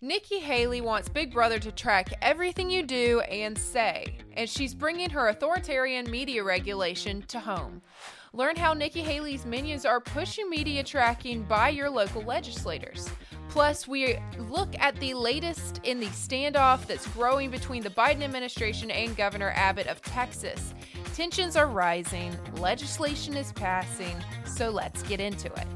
Nikki Haley wants Big Brother to track everything you do and say, and she's bringing her authoritarian media regulation to home. Learn how Nikki Haley's minions are pushing media tracking by your local legislators. Plus, we look at the latest in the standoff that's growing between the Biden administration and Governor Abbott of Texas. Tensions are rising, legislation is passing, so let's get into it.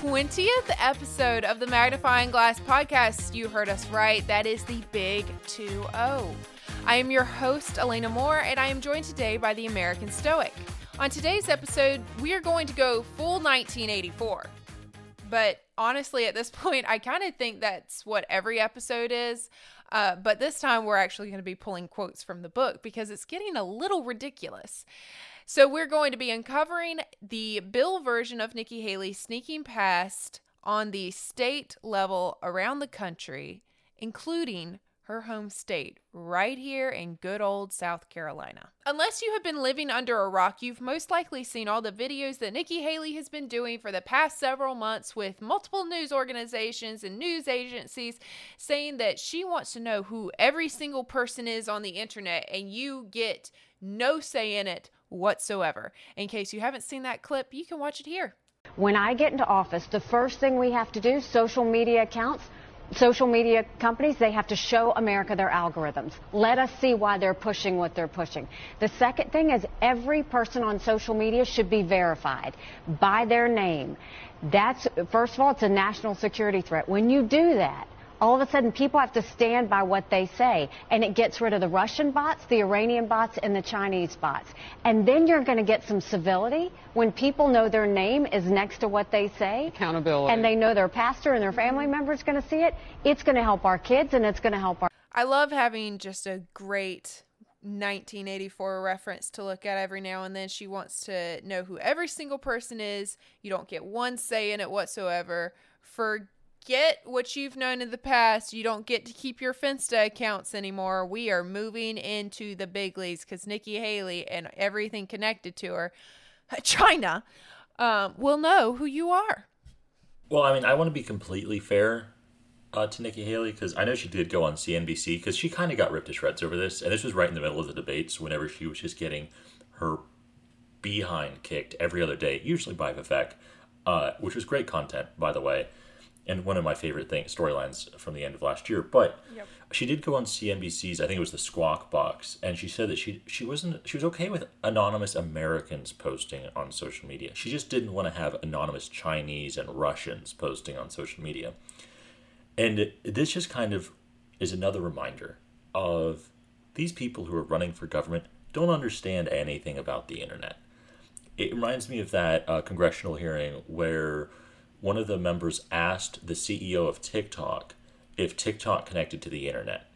20th episode of the Magnifying Glass podcast. You heard us right. That is the big 2 0. I am your host, Elena Moore, and I am joined today by the American Stoic. On today's episode, we are going to go full 1984. But honestly, at this point, I kind of think that's what every episode is. Uh, but this time, we're actually going to be pulling quotes from the book because it's getting a little ridiculous. So, we're going to be uncovering the bill version of Nikki Haley sneaking past on the state level around the country, including her home state, right here in good old South Carolina. Unless you have been living under a rock, you've most likely seen all the videos that Nikki Haley has been doing for the past several months with multiple news organizations and news agencies saying that she wants to know who every single person is on the internet, and you get no say in it whatsoever. In case you haven't seen that clip, you can watch it here. When I get into office, the first thing we have to do, social media accounts, social media companies, they have to show America their algorithms. Let us see why they're pushing what they're pushing. The second thing is every person on social media should be verified by their name. That's, first of all, it's a national security threat. When you do that, all of a sudden people have to stand by what they say and it gets rid of the russian bots the iranian bots and the chinese bots and then you're going to get some civility when people know their name is next to what they say Accountability. and they know their pastor and their family member is going to see it it's going to help our kids and it's going to help our I love having just a great 1984 reference to look at every now and then. She wants to know who every single person is. You don't get one say in it whatsoever. Forget what you've known in the past. You don't get to keep your Finsta accounts anymore. We are moving into the big leagues because Nikki Haley and everything connected to her, China, um, will know who you are. Well, I mean, I want to be completely fair uh, to Nikki Haley because I know she did go on CNBC because she kind of got ripped to shreds over this, and this was right in the middle of the debates whenever she was just getting her behind kicked every other day, usually by Vivek, uh, which was great content, by the way, and one of my favorite thing storylines from the end of last year. But Yep. she did go on CNBC's, I think it was the Squawk Box, and she said that she she wasn't she was okay with anonymous Americans posting on social media. She just didn't want to have anonymous Chinese and Russians posting on social media. And this just kind of is another reminder of these people who are running for government don't understand anything about the internet. It reminds me of that uh, congressional hearing where one of the members asked the CEO of TikTok if TikTok connected to the internet.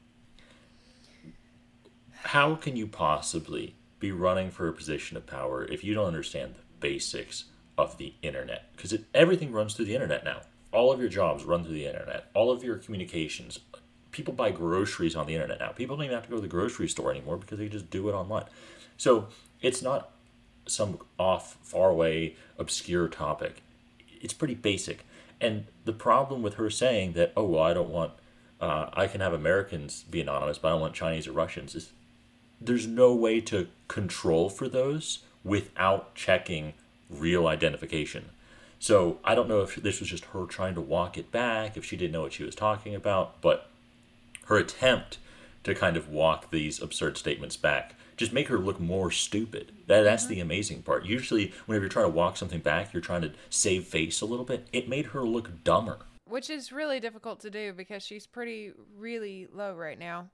How can you possibly be running for a position of power if you don't understand the basics of the internet? Because everything runs through the internet now. All of your jobs run through the internet. All of your communications. People buy groceries on the internet now. People don't even have to go to the grocery store anymore because they just do it online. So it's not some off, far away, obscure topic. It's pretty basic. And the problem with her saying that, oh, well, I don't want, uh, I can have Americans be anonymous, but I don't want Chinese or Russians, is there's no way to control for those without checking real identification. So I don't know if this was just her trying to walk it back, if she didn't know what she was talking about, but her attempt to kind of walk these absurd statements back just make her look more stupid. That that's the mm-hmm. amazing part. Usually, whenever you're trying to walk something back, you're trying to save face a little bit. It made her look dumber. which is really difficult to do because she's pretty really low right now.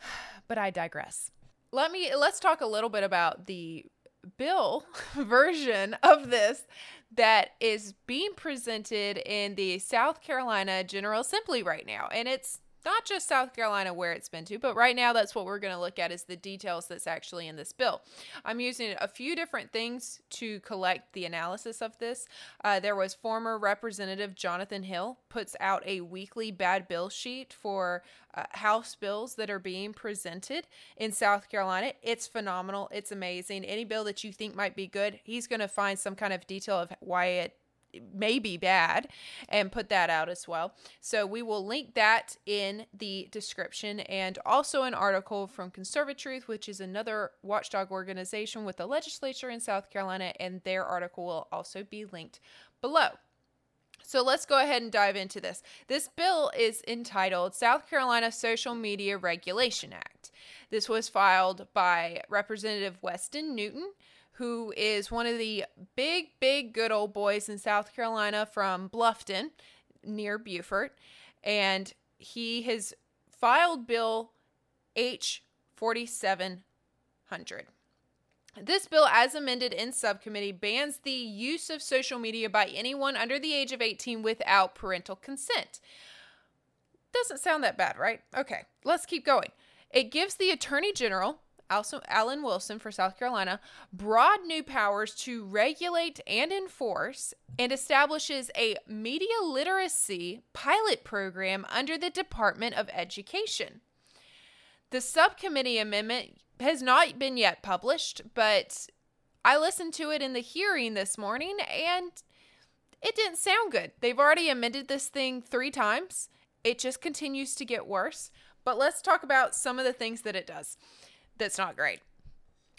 But I digress. Let me let's talk a little bit about the bill version of this that is being presented in the South Carolina General Assembly right now. And it's not just South Carolina where it's been to, but right now that's what we're going to look at is the details that's actually in this bill. I'm using a few different things to collect the analysis of this. Uh, there was former Representative Jonathon Hill puts out a weekly bad bill sheet for uh, House bills that are being presented in South Carolina. It's phenomenal. It's amazing. Any bill that you think might be good, he's going to find some kind of detail of why it may be bad and put that out as well. So we will link that in the description and also an article from Conservatruth, which is another watchdog organization with the legislature in South Carolina, and their article will also be linked below. So let's go ahead and dive into this. This bill is entitled South Carolina Social Media Regulation Act. This was filed by Representative Weston Newton, who is one of the big, big good old boys in South Carolina from Bluffton near Beaufort. And he has filed Bill H 4700. This bill, as amended in subcommittee, bans the use of social media by anyone under the age of 18 without parental consent. Doesn't sound that bad, right? Okay, let's keep going. It gives the Attorney General Alan Wilson for South Carolina, broad new powers to regulate and enforce and establishes a media literacy pilot program under the Department of Education. The subcommittee amendment has not been yet published, but I listened to it in the hearing this morning and it didn't sound good. They've already amended this thing three times. It just continues to get worse. But let's talk about some of the things that it does that's not great.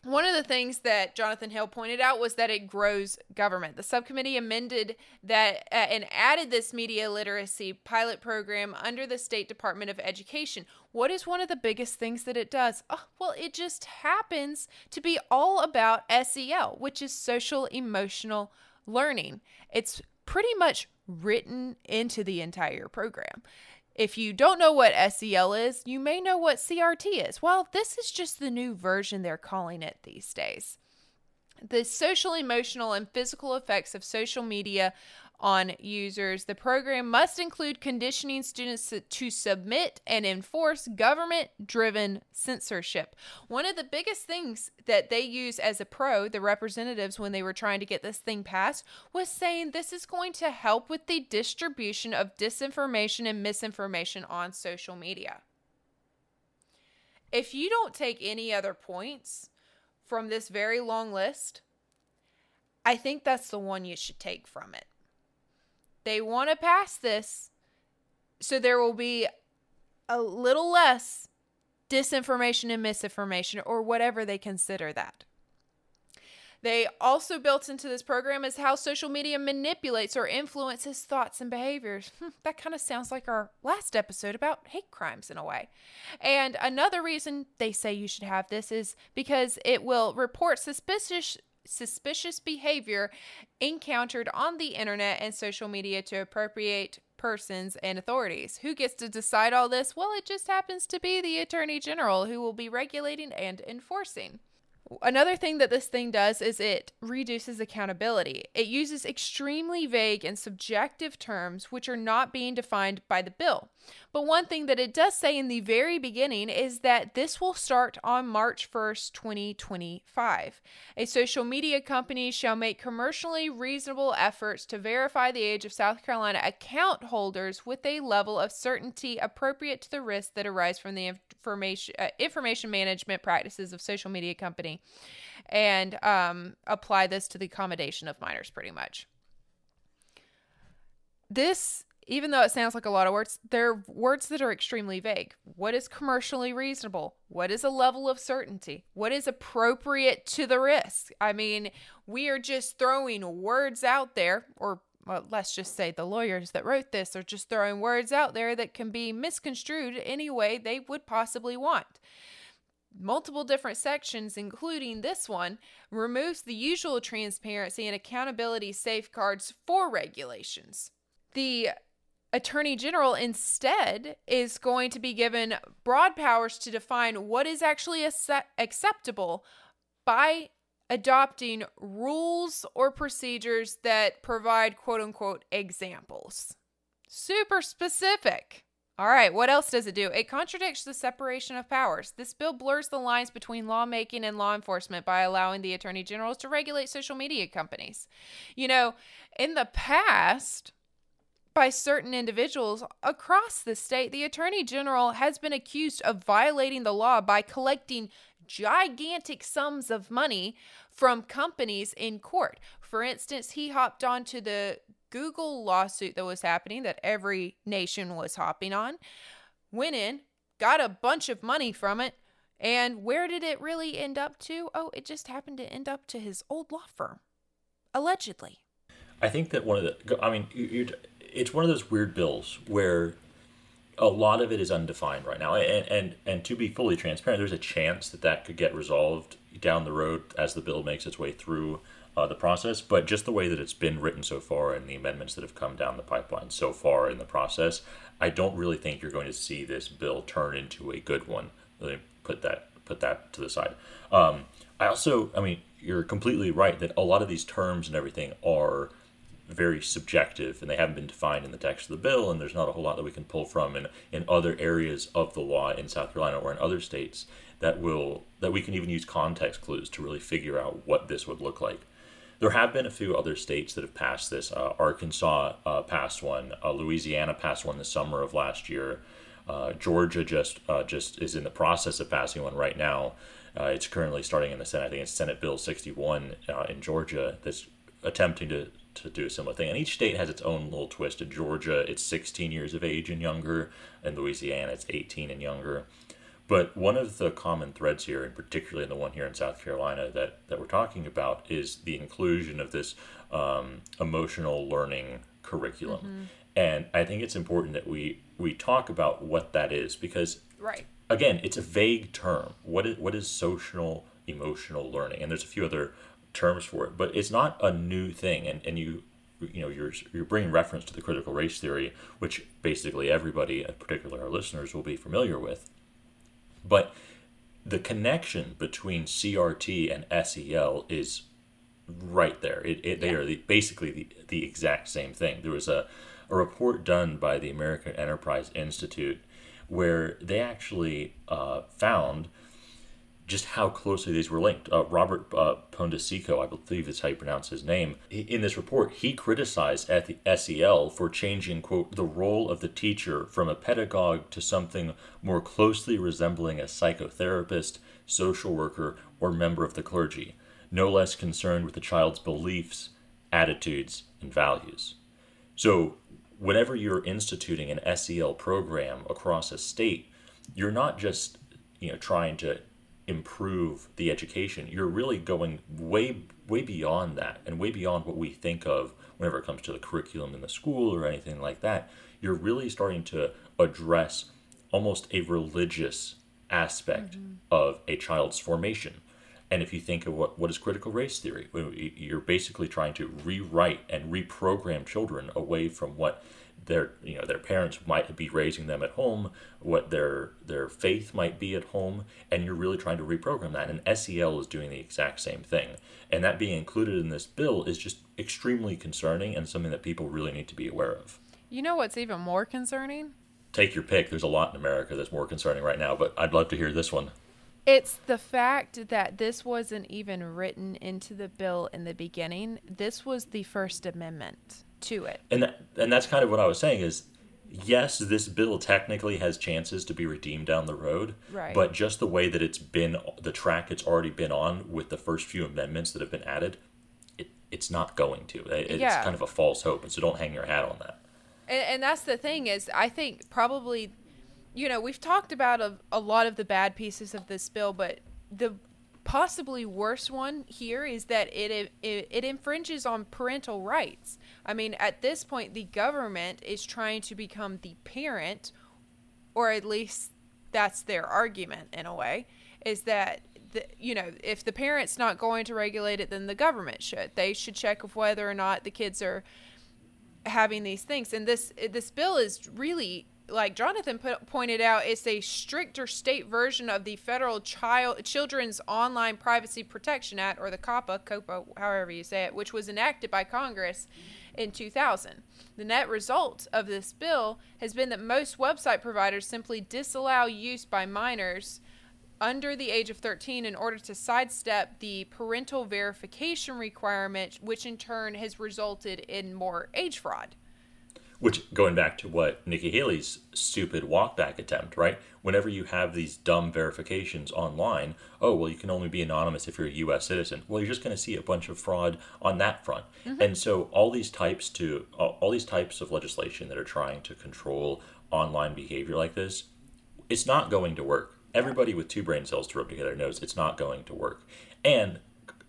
One of the things that Jonathon Hill pointed out was that it grows government. The subcommittee amended that uh, and added this media literacy pilot program under the State Department of Education. What is one of the biggest things that it does? Oh, well, it just happens to be all about SEL, which is social emotional learning. It's pretty much written into the entire program. If you don't know what SEL is, you may know what CRT is. Well, this is just the new version they're calling it these days. The social, emotional, and physical effects of social media on users. The program must include conditioning students to submit and enforce government driven censorship. One of the biggest things that they use as a pro, the representatives, when they were trying to get this thing passed, was saying this is going to help with the distribution of disinformation and misinformation on social media. If you don't take any other points from this very long list, I think that's the one you should take from it. They want to pass this so there will be a little less disinformation and misinformation or whatever they consider that. They also built into this program is how social media manipulates or influences thoughts and behaviors. That kind of sounds like our last episode about hate crimes in a way. And another reason they say you should have this is because it will report suspicious suspicious behavior encountered on the internet and social media to appropriate persons and authorities. Who gets to decide all this? Well, it just happens to be the Attorney General who will be regulating and enforcing. Another thing that this thing does is it reduces accountability. It uses extremely vague and subjective terms which are not being defined by the bill. But one thing that it does say in the very beginning is that this will start on March 1st, 2025. A social media company shall make commercially reasonable efforts to verify the age of South Carolina account holders with a level of certainty appropriate to the risks that arise from the information uh, information management practices of social media company and um, apply this to the accommodation of minors pretty much. This even though it sounds like a lot of words, they're words that are extremely vague. What is commercially reasonable? What is a level of certainty? What is appropriate to the risk? I mean, we are just throwing words out there, or well, let's just say the lawyers that wrote this are just throwing words out there that can be misconstrued any way they would possibly want multiple different sections, including this one, removes the usual transparency and accountability safeguards for regulations. The Attorney General instead is going to be given broad powers to define what is actually acceptable by adopting rules or procedures that provide quote unquote examples. Super specific. All right, what else does it do? It contradicts the separation of powers. This bill blurs the lines between lawmaking and law enforcement by allowing the attorney generals to regulate social media companies. You know, in the past, by certain individuals across the state, the attorney general has been accused of violating the law by collecting gigantic sums of money from companies in court. For instance, he hopped onto the Google lawsuit that was happening that every nation was hopping on, went in, got a bunch of money from it, and where did it really end up to? Oh, it just happened to end up to his old law firm, allegedly. I think that one of the, I mean, it's one of those weird bills where a lot of it is undefined right now, and and and to be fully transparent, there's a chance that that could get resolved down the road as the bill makes its way through uh, the process, but just the way that it's been written so far and the amendments that have come down the pipeline so far in the process, I don't really think you're going to see this bill turn into a good one. Let me put that put that to the side. Um, I also, I mean, you're completely right that a lot of these terms and everything are very subjective and they haven't been defined in the text of the bill and there's not a whole lot that we can pull from in, in other areas of the law in South Carolina or in other states that will that we can even use context clues to really figure out what this would look like. There have been a few other states that have passed this. Uh, Arkansas uh, passed one. Uh, Louisiana passed one the summer of last year. Uh, Georgia just uh, just is in the process of passing one right now. Uh, it's currently starting in the Senate. I think it's Senate Bill 61 in Georgia that's attempting to to do a similar thing. And each state has its own little twist. In Georgia, it's 16 years of age and younger. In Louisiana, it's 18 and younger. But one of the common threads here, and particularly in the one here in South Carolina that, that we're talking about, is the inclusion of this um, emotional learning curriculum. Mm-hmm. And I think it's important that we we talk about what that is because, right. again, it's a vague term. What is what is social emotional learning? And there's a few other terms for it, but it's not a new thing. And, and you you know you're you're bringing reference to the critical race theory, which basically everybody, and particularly our listeners, will be familiar with. But the connection between CRT and SEL is right there. It, it, they are the, basically the, the exact same thing. There was a, a report done by the American Enterprise Institute where they actually uh, found just how closely these were linked. Uh, Robert uh, Pondiscio, I believe is how you pronounce his name, in this report, he criticized at the SEL for changing, quote, the role of the teacher from a pedagogue to something more closely resembling a psychotherapist, social worker, or member of the clergy, no less concerned with the child's beliefs, attitudes, and values. So, whenever you're instituting an SEL program across a state, you're not just you know trying to improve the education, you're really going way way beyond that and way beyond what we think of whenever it comes to the curriculum in the school or anything like that. You're really starting to address almost a religious aspect mm-hmm. of a child's formation. And if you think of what, what is critical race theory, you're basically trying to rewrite and reprogram children away from what their you know their parents might be raising them at home, what their their faith might be at home, and you're really trying to reprogram that. And SEL is doing the exact same thing, and that being included in this bill is just extremely concerning and something that people really need to be aware of. You know what's even more concerning? Take your pick. There's a lot in America that's more concerning right now, but I'd love to hear this one. It's the fact that this wasn't even written into the bill in the beginning. This was the First Amendment to it. And that, and that's kind of what I was saying is yes, this bill technically has chances to be redeemed down the road. Right. But just the way that it's been, the track it's already been on with the first few amendments that have been added, it, it's not going to. It, it's yeah. kind of a false hope. And so don't hang your hat on that. And, and that's the thing is, I think probably, you know, we've talked about a, a lot of the bad pieces of this bill, but the possibly worst one here is that it, it it infringes on parental rights. I mean, at this point, the government is trying to become the parent, or at least that's their argument in a way, is that the, you know if the parent's not going to regulate it, then the government should. They should check of whether or not the kids are having these things. And this this bill is really like Jonathon put, pointed out, it's a stricter state version of the Federal Child Children's Online Privacy Protection Act, or the COPPA, COPA, however you say it, which was enacted by Congress in 2000. The net result of this bill has been that most website providers simply disallow use by minors under the age of 13 in order to sidestep the parental verification requirement, which in turn has resulted in more age fraud. Which, going back to what Nikki Haley's stupid walkback attempt, right? Whenever you have these dumb verifications online, oh, well, you can only be anonymous if you're a U.S. citizen. Well, you're just going to see a bunch of fraud on that front. Mm-hmm. And so, all these types to all these types of legislation that are trying to control online behavior like this, it's not going to work everybody with two brain cells to rub together knows it's not going to work. And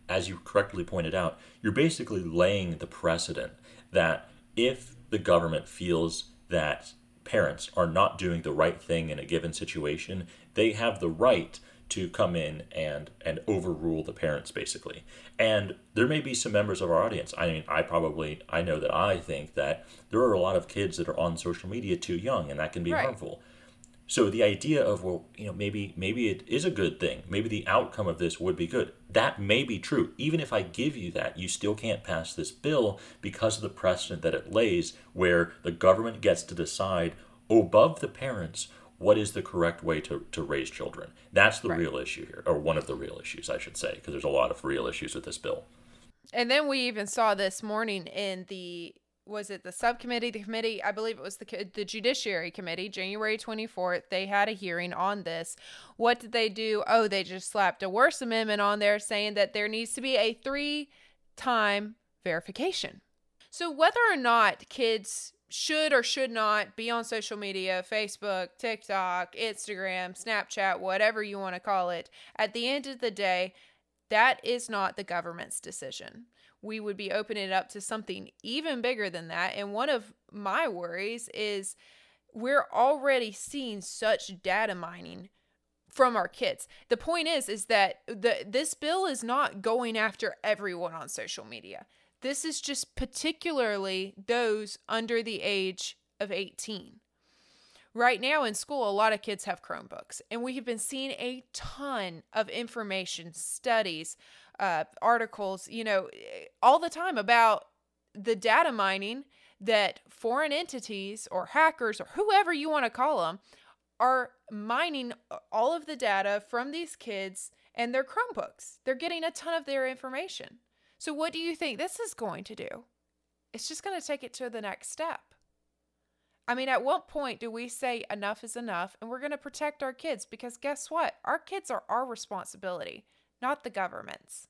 as you correctly pointed out, you're basically laying the precedent that if the government feels that parents are not doing the right thing in a given situation, they have the right to come in and and overrule the parents basically. And there may be some members of our audience. I mean, I probably I know that I think that there are a lot of kids that are on social media too young and that can be right. harmful. So the idea of well, you know, maybe maybe it is a good thing. Maybe the outcome of this would be good. That may be true. Even if I give you that, you still can't pass this bill because of the precedent that it lays where the government gets to decide above the parents what is the correct way to, to raise children. That's the right. real issue here, or one of the real issues, I should say, because there's a lot of real issues with this bill. And then we even saw this morning in the was it the subcommittee, the committee? I believe it was the the Judiciary Committee, January 24th. They had a hearing on this. What did they do? Oh, they just slapped a worse amendment on there saying that there needs to be a three time verification. So, whether or not kids should or should not be on social media Facebook, TikTok, Instagram, Snapchat, whatever you want to call it, at the end of the day, that is not the government's decision we would be opening it up to something even bigger than that. And one of my worries is we're already seeing such data mining from our kids. The point is is that the this bill is not going after everyone on social media. This is just particularly those under the age of 18. Right now in school, a lot of kids have Chromebooks, and we have been seeing a ton of information, studies, uh, articles, you know, all the time about the data mining that foreign entities or hackers or whoever you want to call them are mining all of the data from these kids and their Chromebooks. They're getting a ton of their information. So, what do you think this is going to do? It's just going to take it to the next step. I mean, at what point do we say enough is enough and we're going to protect our kids? Because guess what? Our kids are our responsibility, not the government's.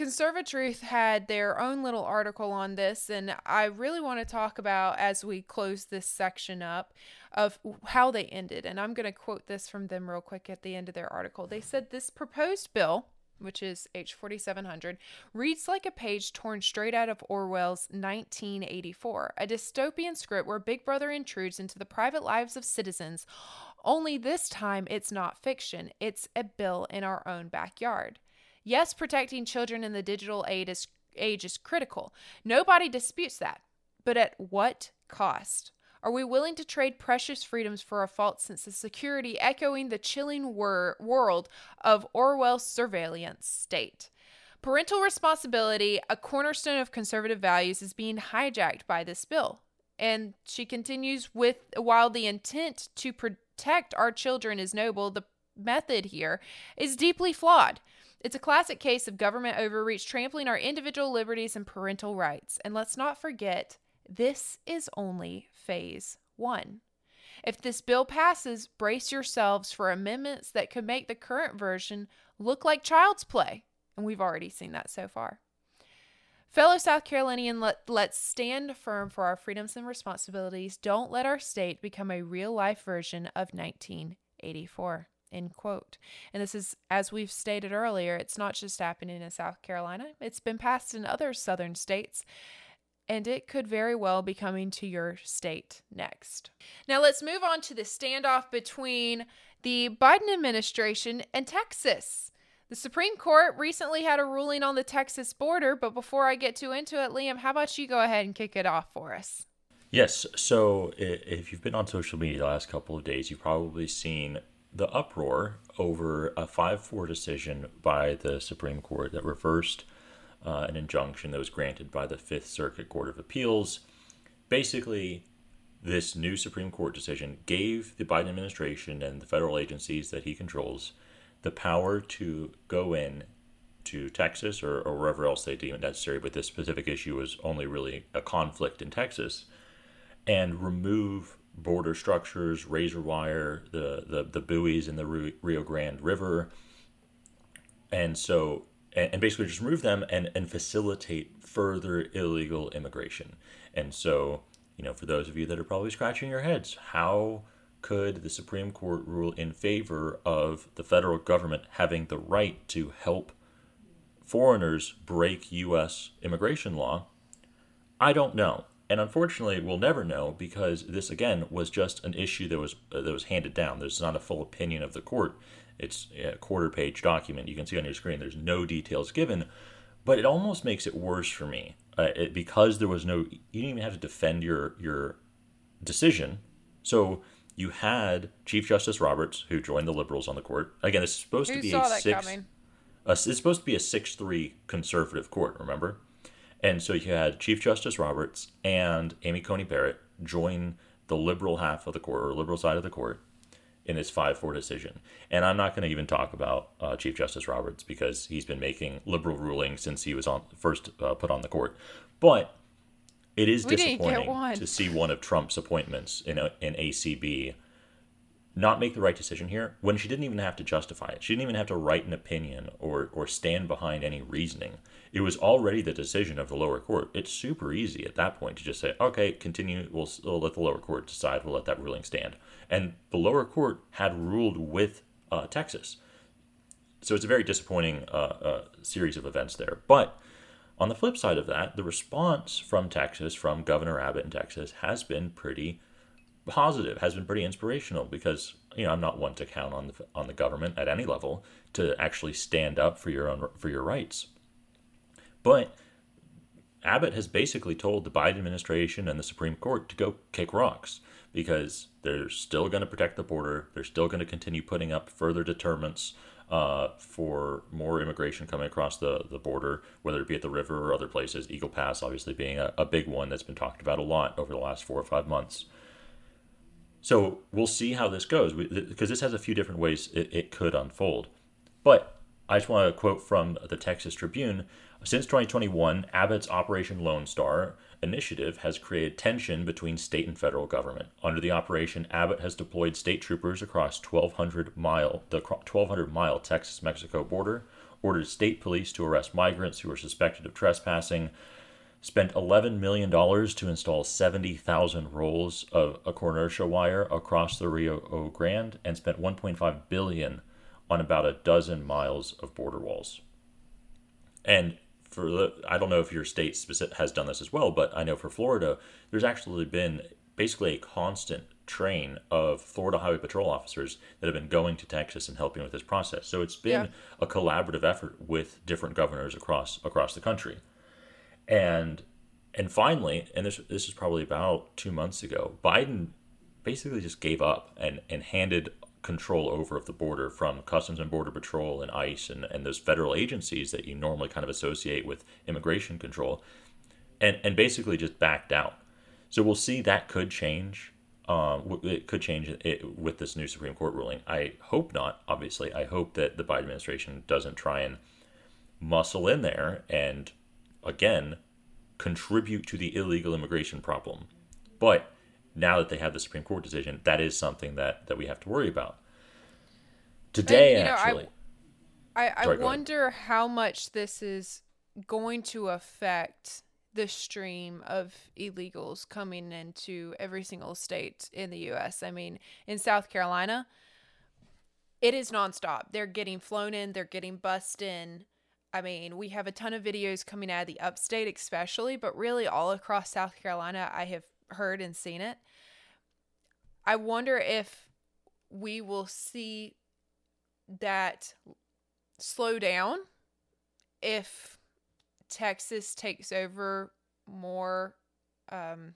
Conservatruth had their own little article on this, and I really want to talk about as we close this section up of how they ended. And I'm going to quote this from them real quick at the end of their article. They said this proposed bill, which is H4700, reads like a page torn straight out of Orwell's 1984, a dystopian script where Big Brother intrudes into the private lives of citizens. Only this time it's not fiction, it's a bill in our own backyard. Yes, protecting children in the digital age is, age is critical. Nobody disputes that. But at what cost? Are we willing to trade precious freedoms for a false sense of security, echoing the chilling wor- world of Orwell's surveillance state? Parental responsibility, a cornerstone of conservative values, is being hijacked by this bill. And she continues with while the intent to protect our children is noble, the method here is deeply flawed. It's a classic case of government overreach trampling our individual liberties and parental rights. And let's not forget, this is only phase one. If this bill passes, brace yourselves for amendments that could make the current version look like child's play. And we've already seen that so far. Fellow South Carolinian, let, let's stand firm for our freedoms and responsibilities. Don't let our state become a real life version of 1984. End quote. And this is, as we've stated earlier, it's not just happening in South Carolina, it's been passed in other southern states. And it could very well be coming to your state next. Now, let's move on to the standoff between the Biden administration and Texas. The Supreme Court recently had a ruling on the Texas border, but before I get too into it, Liam, how about you go ahead and kick it off for us? Yes. So if you've been on social media the last couple of days, you've probably seen the uproar over a 5 4 decision by the Supreme Court that reversed uh, an injunction that was granted by the Fifth Circuit Court of Appeals. Basically, this new Supreme Court decision gave the Biden administration and the federal agencies that he controls the power to go in to Texas or, or wherever else they deem it necessary, but this specific issue was only really a conflict in Texas, and remove border structures, razor wire, the, the, the buoys in the Rio Grande River. And so, and, and basically just remove them and, and facilitate further illegal immigration. And so, you know, for those of you that are probably scratching your heads, how could the Supreme Court rule in favor of the federal government having the right to help foreigners break U.S. immigration law? I don't know. And unfortunately, we'll never know because this again was just an issue that was uh, that was handed down. There's not a full opinion of the court. It's a quarter-page document. You can see on your screen. There's no details given, but it almost makes it worse for me uh, it, because there was no. You didn't even have to defend your your decision. So you had Chief Justice Roberts, who joined the liberals on the court. Again, it's supposed who to be a six. A, it's supposed to be a six-three conservative court. Remember, and so you had Chief Justice Roberts and Amy Coney Barrett join the liberal half of the court or liberal side of the court in this 5-4 decision. And I'm not going to even talk about uh, Chief Justice Roberts because he's been making liberal rulings since he was on first uh, put on the court. But it is we disappointing to see one of Trump's appointments in a, in ACB not make the right decision here when she didn't even have to justify it. She didn't even have to write an opinion or or stand behind any reasoning. It was already the decision of the lower court. It's super easy at that point to just say, "Okay, continue. We'll, we'll let the lower court decide. We'll let that ruling stand." And the lower court had ruled with uh, Texas, so it's a very disappointing uh, uh, series of events there. But on the flip side of that, the response from Texas, from Governor Abbott in Texas, has been pretty positive, has been pretty inspirational because you know I'm not one to count on the on the government at any level to actually stand up for your own for your rights. But Abbott has basically told the Biden administration and the Supreme Court to go kick rocks because they're still going to protect the border. They're still going to continue putting up further deterrents uh, for more immigration coming across the, the border, whether it be at the river or other places. Eagle Pass, obviously, being a, a big one that's been talked about a lot over the last four or five months. So we'll see how this goes because this has a few different ways it, it could unfold. But I just want to quote from the Texas Tribune. Since 2021, Abbott's Operation Lone Star initiative has created tension between state and federal government. Under the operation, Abbott has deployed state troopers across 1200 mile the 1200 mile Texas-Mexico border, ordered state police to arrest migrants who are suspected of trespassing, spent $11 million to install 70,000 rolls of a concertina wire across the Rio Grande and spent 1.5 billion on about a dozen miles of border walls. And for the, I don't know if your state specific, has done this as well, but I know for Florida, there's actually been basically a constant train of Florida Highway Patrol officers that have been going to Texas and helping with this process. So it's been yeah. a collaborative effort with different governors across across the country and and finally, and this this is probably about two months ago, Biden basically just gave up and and handed control over of the border from Customs and Border Patrol and ICE and, and those federal agencies that you normally kind of associate with immigration control, and and basically just backed out. So we'll see that could change. Um, it could change it with this new Supreme Court ruling. I hope not. Obviously, I hope that the Biden administration doesn't try and muscle in there and again, contribute to the illegal immigration problem. But now that they have the Supreme Court decision, that is something that, that we have to worry about. Today, and, actually. Know, I, I, I Sorry, wonder how much this is going to affect the stream of illegals coming into every single state in the U.S. I mean, in South Carolina, it is nonstop. They're getting flown in, they're getting bussed in. I mean, we have a ton of videos coming out of the upstate, especially, but really all across South Carolina, I have heard and seen it. I wonder if we will see that slow down if Texas takes over more um,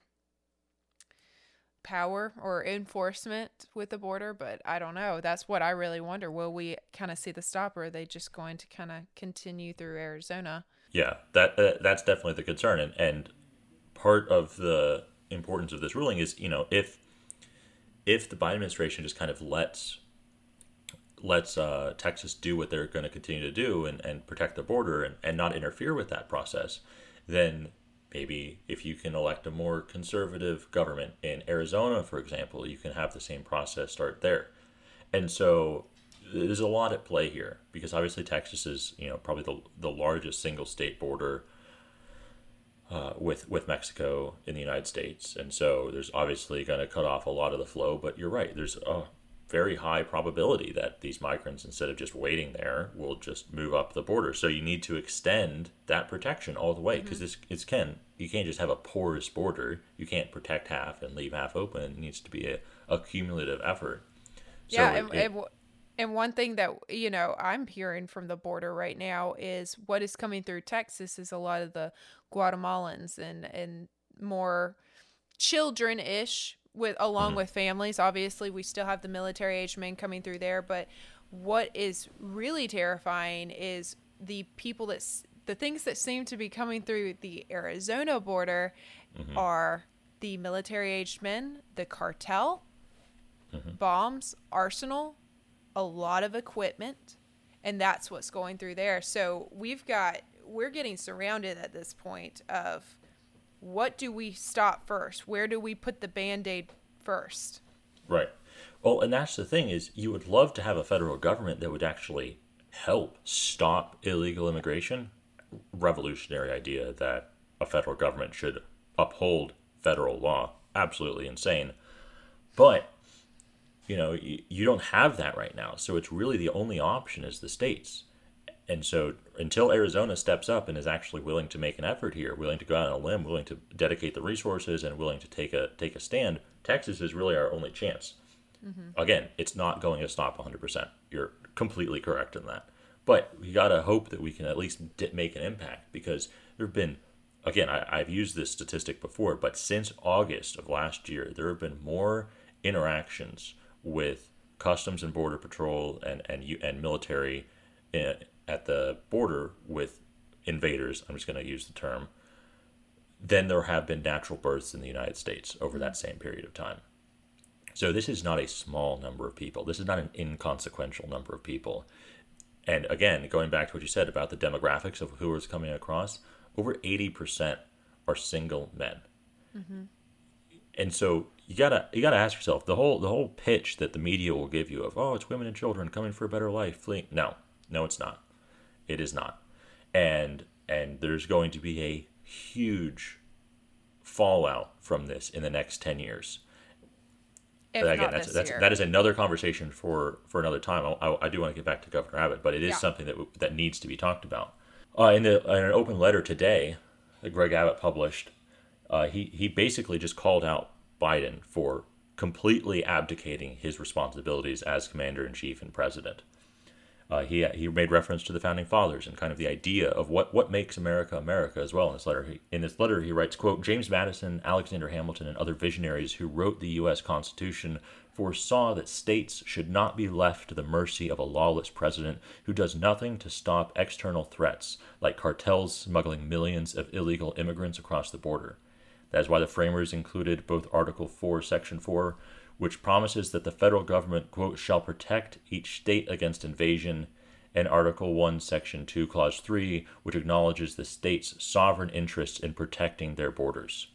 power or enforcement with the border, but I don't know. That's what I really wonder. Will we kind of see the stop, or are they just going to kind of continue through Arizona? Yeah, that uh, that's definitely the concern, and and part of the importance of this ruling is you know if if the Biden administration just kind of lets lets uh, Texas do what they're going to continue to do and, and protect the border and, and not interfere with that process, then maybe if you can elect a more conservative government in Arizona, for example, you can have the same process start there. And so there's a lot at play here because obviously Texas is you know probably the, the largest single state border uh, with with Mexico in the United States, and so there's obviously going to cut off a lot of the flow. But you're right, there's a very high probability that these migrants, instead of just waiting there, will just move up the border. So you need to extend that protection all the way because mm-hmm. this it's can you can't just have a porous border. You can't protect half and leave half open. It needs to be a, a cumulative effort. So yeah, it, it, and one thing that you know I'm hearing from the border right now is what is coming through Texas is a lot of the Guatemalans and and more children ish with along mm-hmm. with families. Obviously, we still have the military age men coming through there, but what is really terrifying is the people that the things that seem to be coming through the Arizona border mm-hmm. are the military aged men, the cartel, mm-hmm. bombs, arsenal, a lot of equipment, and that's what's going through there. So we've got we're getting surrounded at this point of what do we stop first? Where do we put the band-aid first? Right. Well, and that's the thing is you would love to have a federal government that would actually help stop illegal immigration. Revolutionary idea that a federal government should uphold federal law. Absolutely insane. But you know you, you don't have that right now so it's really the only option is the states and so until arizona steps up and is actually willing to make an effort here willing to go out on a limb willing to dedicate the resources and willing to take a take a stand texas is really our only chance. Mm-hmm. again it's not going to stop 100% you're completely correct in that. But we got to hope that we can at least make an impact because there have been again I, i've used this statistic before but since august of last year there have been more interactions with Customs and Border Patrol and and and military in, at the border with invaders. I'm just going to use the term. Then there have been natural births in the United States over that same period of time. So this is not a small number of people. This is not an inconsequential number of people. And again, going back to what you said about the demographics of who is coming across, over 80% are single men. Mm-hmm. And so you gotta you gotta ask yourself the whole the whole pitch that the media will give you of oh it's women and children coming for a better life fleeing no no it's not it is not. And and there's going to be a huge fallout from this in the next 10 years. If again that's, that's that is another conversation for for another time. I, I, I do want to get back to governor abbott but it is yeah. something that that needs to be talked about. Uh, in, the, in an open letter today that greg abbott published uh, he, he basically just called out Biden for completely abdicating his responsibilities as commander in chief and president. Uh, he, he made reference to the founding fathers and kind of the idea of what, what makes America America as well in this letter. He, in this letter, he writes, quote, James Madison, Alexander Hamilton, and other visionaries who wrote the U.S. Constitution foresaw that states should not be left to the mercy of a lawless president who does nothing to stop external threats like cartels smuggling millions of illegal immigrants across the border. That is why the framers included both Article 4, Section 4, which promises that the federal government, quote, shall protect each state against invasion, and Article 1, Section 2, Clause 3, which acknowledges the state's sovereign interests in protecting their borders.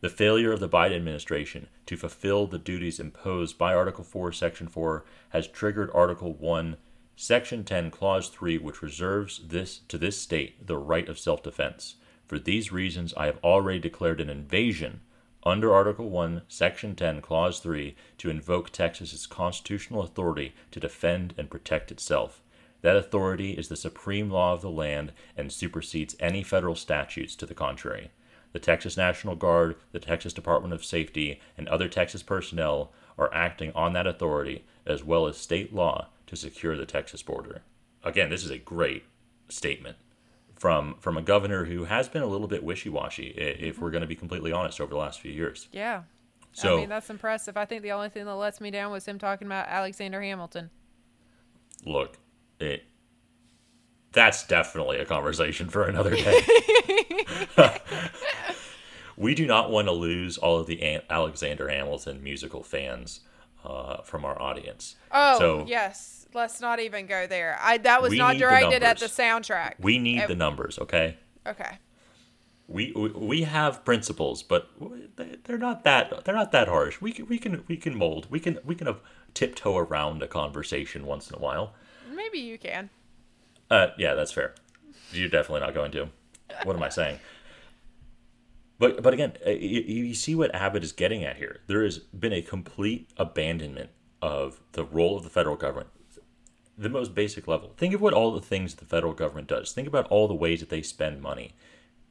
The failure of the Biden administration to fulfill the duties imposed by Article 4, Section 4 has triggered Article 1, Section 10, Clause 3, which reserves this to this state the right of self defense. For these reasons, I have already declared an invasion under Article 1, Section 10, Clause 3 to invoke Texas's constitutional authority to defend and protect itself. That authority is the supreme law of the land and supersedes any federal statutes to the contrary. The Texas National Guard, the Texas Department of Safety, and other Texas personnel are acting on that authority as well as state law to secure the Texas border. Again, this is a great statement from from a governor who has been a little bit wishy washy, if mm-hmm. we're going to be completely honest, over the last few years. Yeah. So I mean, that's impressive. I think the only thing that lets me down was him talking about Alexander Hamilton. look, it that's definitely a conversation for another day. we do not want to lose all of the Alexander Hamilton musical fans uh, from our audience. Oh, so yes. Let's not even go there. I that was not need the directed at the soundtrack. we need Uh, the numbers, okay? Okay. We, we we have principles, but they- they're not that they're not that harsh. We can we can we can mold. We can we can tiptoe around a conversation once in a while. Maybe you can. Uh, yeah, that's fair. You're definitely not going to. What am I saying? But but again, uh, you, you see what Abbott is getting at here. There has been a complete abandonment of the role of the federal government, the most basic level. Think of what all the things the federal government does. Think about all the ways that they spend money.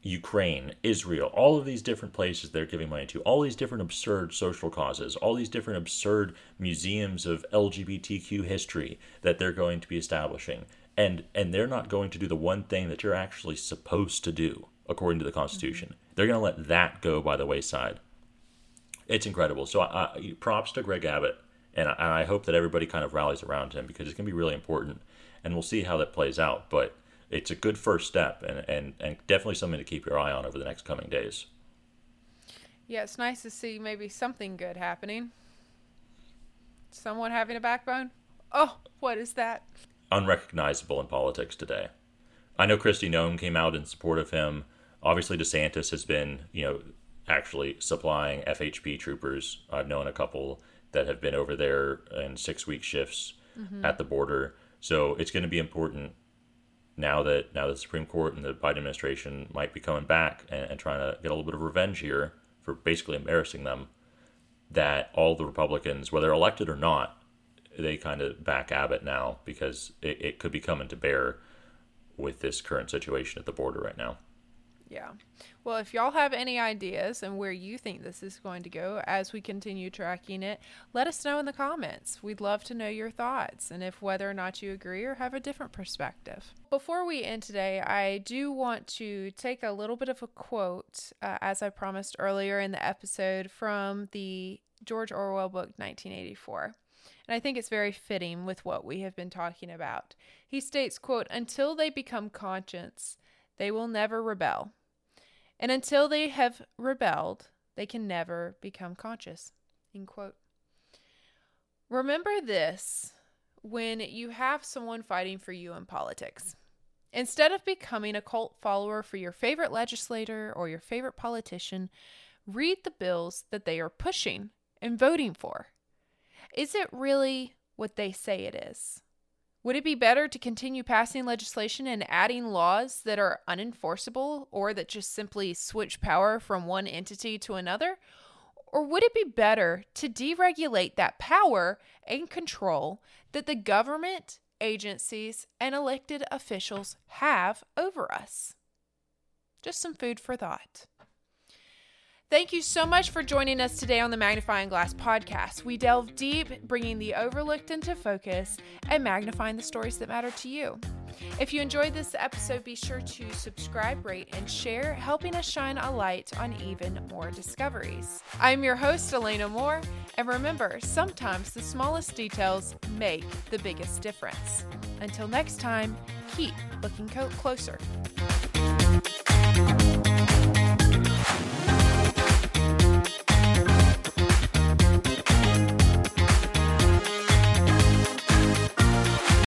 Ukraine, Israel, all of these different places they're giving money to, all these different absurd social causes, all these different absurd museums of LGBTQ history that they're going to be establishing. And and they're not going to do the one thing that you're actually supposed to do according to the Constitution. Mm-hmm. They're going to let that go by the wayside. It's incredible. So I, I, props to Greg Abbott, and I, and I hope that everybody kind of rallies around him because it's going to be really important, and we'll see how that plays out. But it's a good first step, and, and, and definitely something to keep your eye on over the next coming days. Yeah, it's nice to see maybe something good happening. Someone having a backbone. Oh, what is that? Unrecognizable in politics today. I know Kristi Noem came out in support of him. Obviously, DeSantis has been, you know, actually supplying FHP troopers. I've known a couple that have been over there in six week shifts mm-hmm. at the border. So it's going to be important now that now the Supreme Court and the Biden administration might be coming back and, and trying to get a little bit of revenge here for basically embarrassing them. That all the Republicans, whether elected or not, they kind of back Abbott now because it, it could be coming to bear with this current situation at the border right now. Yeah. Well, if y'all have any ideas and where you think this is going to go as we continue tracking it, let us know in the comments. We'd love to know your thoughts and if whether or not you agree or have a different perspective. Before we end today, I do want to take a little bit of a quote, uh, as I promised earlier in the episode, from the George Orwell book 1984 and I think it's very fitting with what we have been talking about. He states, quote, "Until they become conscious, they will never rebel. And until they have rebelled, they can never become conscious." End quote. Remember this when you have someone fighting for you in politics. Instead of becoming a cult follower for your favorite legislator or your favorite politician, read the bills that they are pushing and voting for. Is it really what they say it is? Would it be better to continue passing legislation and adding laws that are unenforceable or that just simply switch power from one entity to another? Or would it be better to deregulate that power and control that the government, agencies, and elected officials have over us? Just some food for thought. Thank you so much for joining us today on the Magnifying Glass podcast. We delve deep, bringing the overlooked into focus and magnifying the stories that matter to you. If you enjoyed this episode, be sure to subscribe, rate, and share, helping us shine a light on even more discoveries. I'm your host, Elena Moore, and remember, sometimes the smallest details make the biggest difference. Until next time, keep looking closer.